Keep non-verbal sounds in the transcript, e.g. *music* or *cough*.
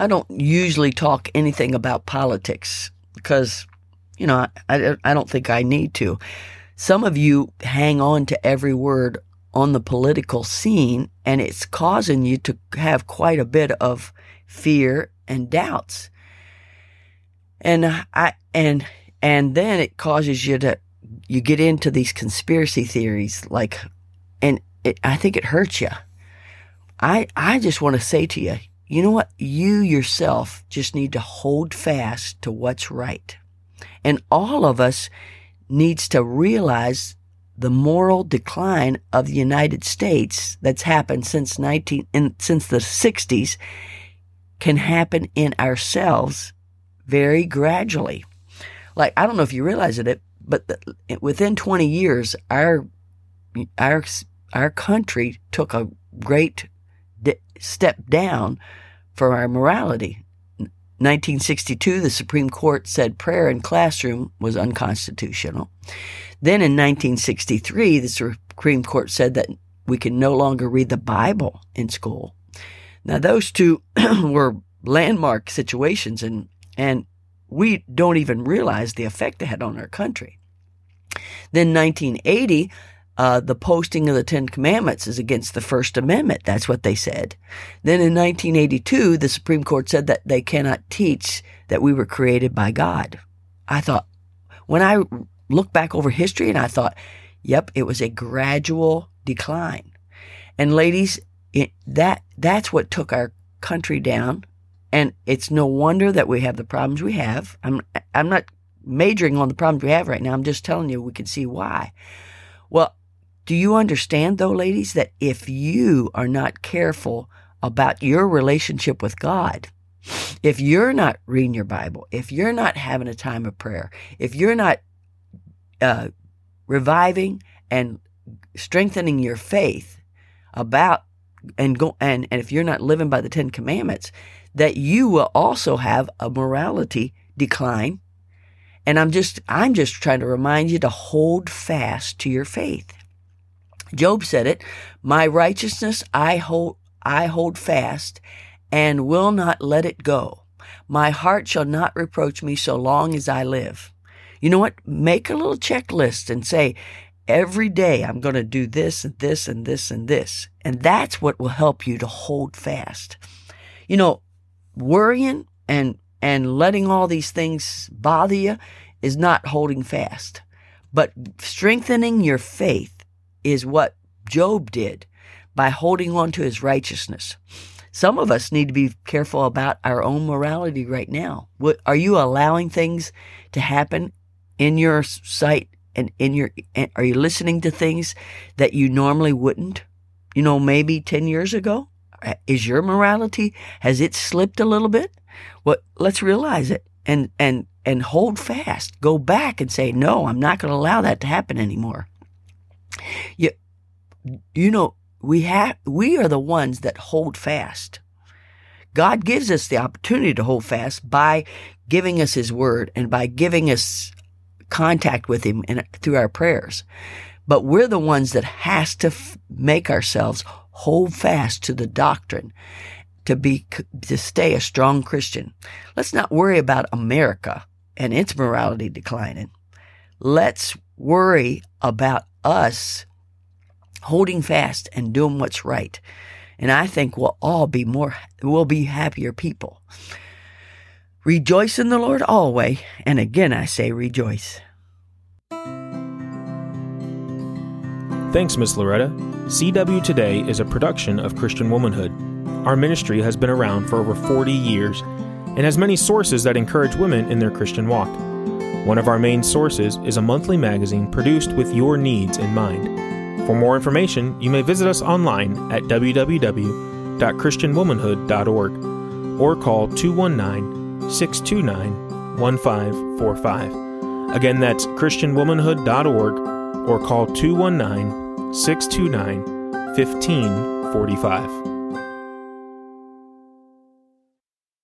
I don't usually talk anything about politics because, you know, I, I don't think I need to. Some of you hang on to every word on the political scene, and it's causing you to have quite a bit of fear and doubts. And I and and then it causes you to you get into these conspiracy theories like and it, I think it hurts you. I I just want to say to you, you know what? You yourself just need to hold fast to what's right. And all of us needs to realize the moral decline of the United States that's happened since 19 in, since the 60s can happen in ourselves very gradually. Like I don't know if you realize it, but the, within 20 years our our our country took a great step down for our morality. 1962, the Supreme Court said prayer in classroom was unconstitutional. Then in 1963, the Supreme Court said that we can no longer read the Bible in school. Now, those two *clears throat* were landmark situations, and, and we don't even realize the effect it had on our country. Then 1980, uh, the posting of the Ten Commandments is against the First Amendment. That's what they said. Then in 1982, the Supreme Court said that they cannot teach that we were created by God. I thought, when I look back over history and I thought, yep, it was a gradual decline. And ladies, it, that, that's what took our country down. And it's no wonder that we have the problems we have. I'm, I'm not majoring on the problems we have right now. I'm just telling you we can see why. Well, do you understand, though, ladies, that if you are not careful about your relationship with God, if you're not reading your Bible, if you're not having a time of prayer, if you're not uh, reviving and strengthening your faith about and go and, and if you're not living by the Ten Commandments, that you will also have a morality decline. And I'm just I'm just trying to remind you to hold fast to your faith. Job said it, my righteousness I hold, I hold fast and will not let it go. My heart shall not reproach me so long as I live. You know what? Make a little checklist and say, every day I'm going to do this and this and this and this. And that's what will help you to hold fast. You know, worrying and, and letting all these things bother you is not holding fast, but strengthening your faith is what Job did by holding on to his righteousness. Some of us need to be careful about our own morality right now. What, are you allowing things to happen in your sight and in your, are you listening to things that you normally wouldn't? You know, maybe 10 years ago? Is your morality, has it slipped a little bit? Well, let's realize it and, and, and hold fast. Go back and say, no, I'm not going to allow that to happen anymore. You, you know, we have, we are the ones that hold fast. God gives us the opportunity to hold fast by giving us His Word and by giving us contact with Him and through our prayers. But we're the ones that has to f- make ourselves hold fast to the doctrine to be to stay a strong Christian. Let's not worry about America and its morality declining. Let's worry about us holding fast and doing what's right. And I think we'll all be more, we'll be happier people. Rejoice in the Lord always. And again, I say rejoice. Thanks, Miss Loretta. CW Today is a production of Christian Womanhood. Our ministry has been around for over 40 years and has many sources that encourage women in their Christian walk. One of our main sources is a monthly magazine produced with your needs in mind. For more information, you may visit us online at www.christianwomanhood.org or call 219 629 1545. Again, that's christianwomanhood.org or call 219 629 1545.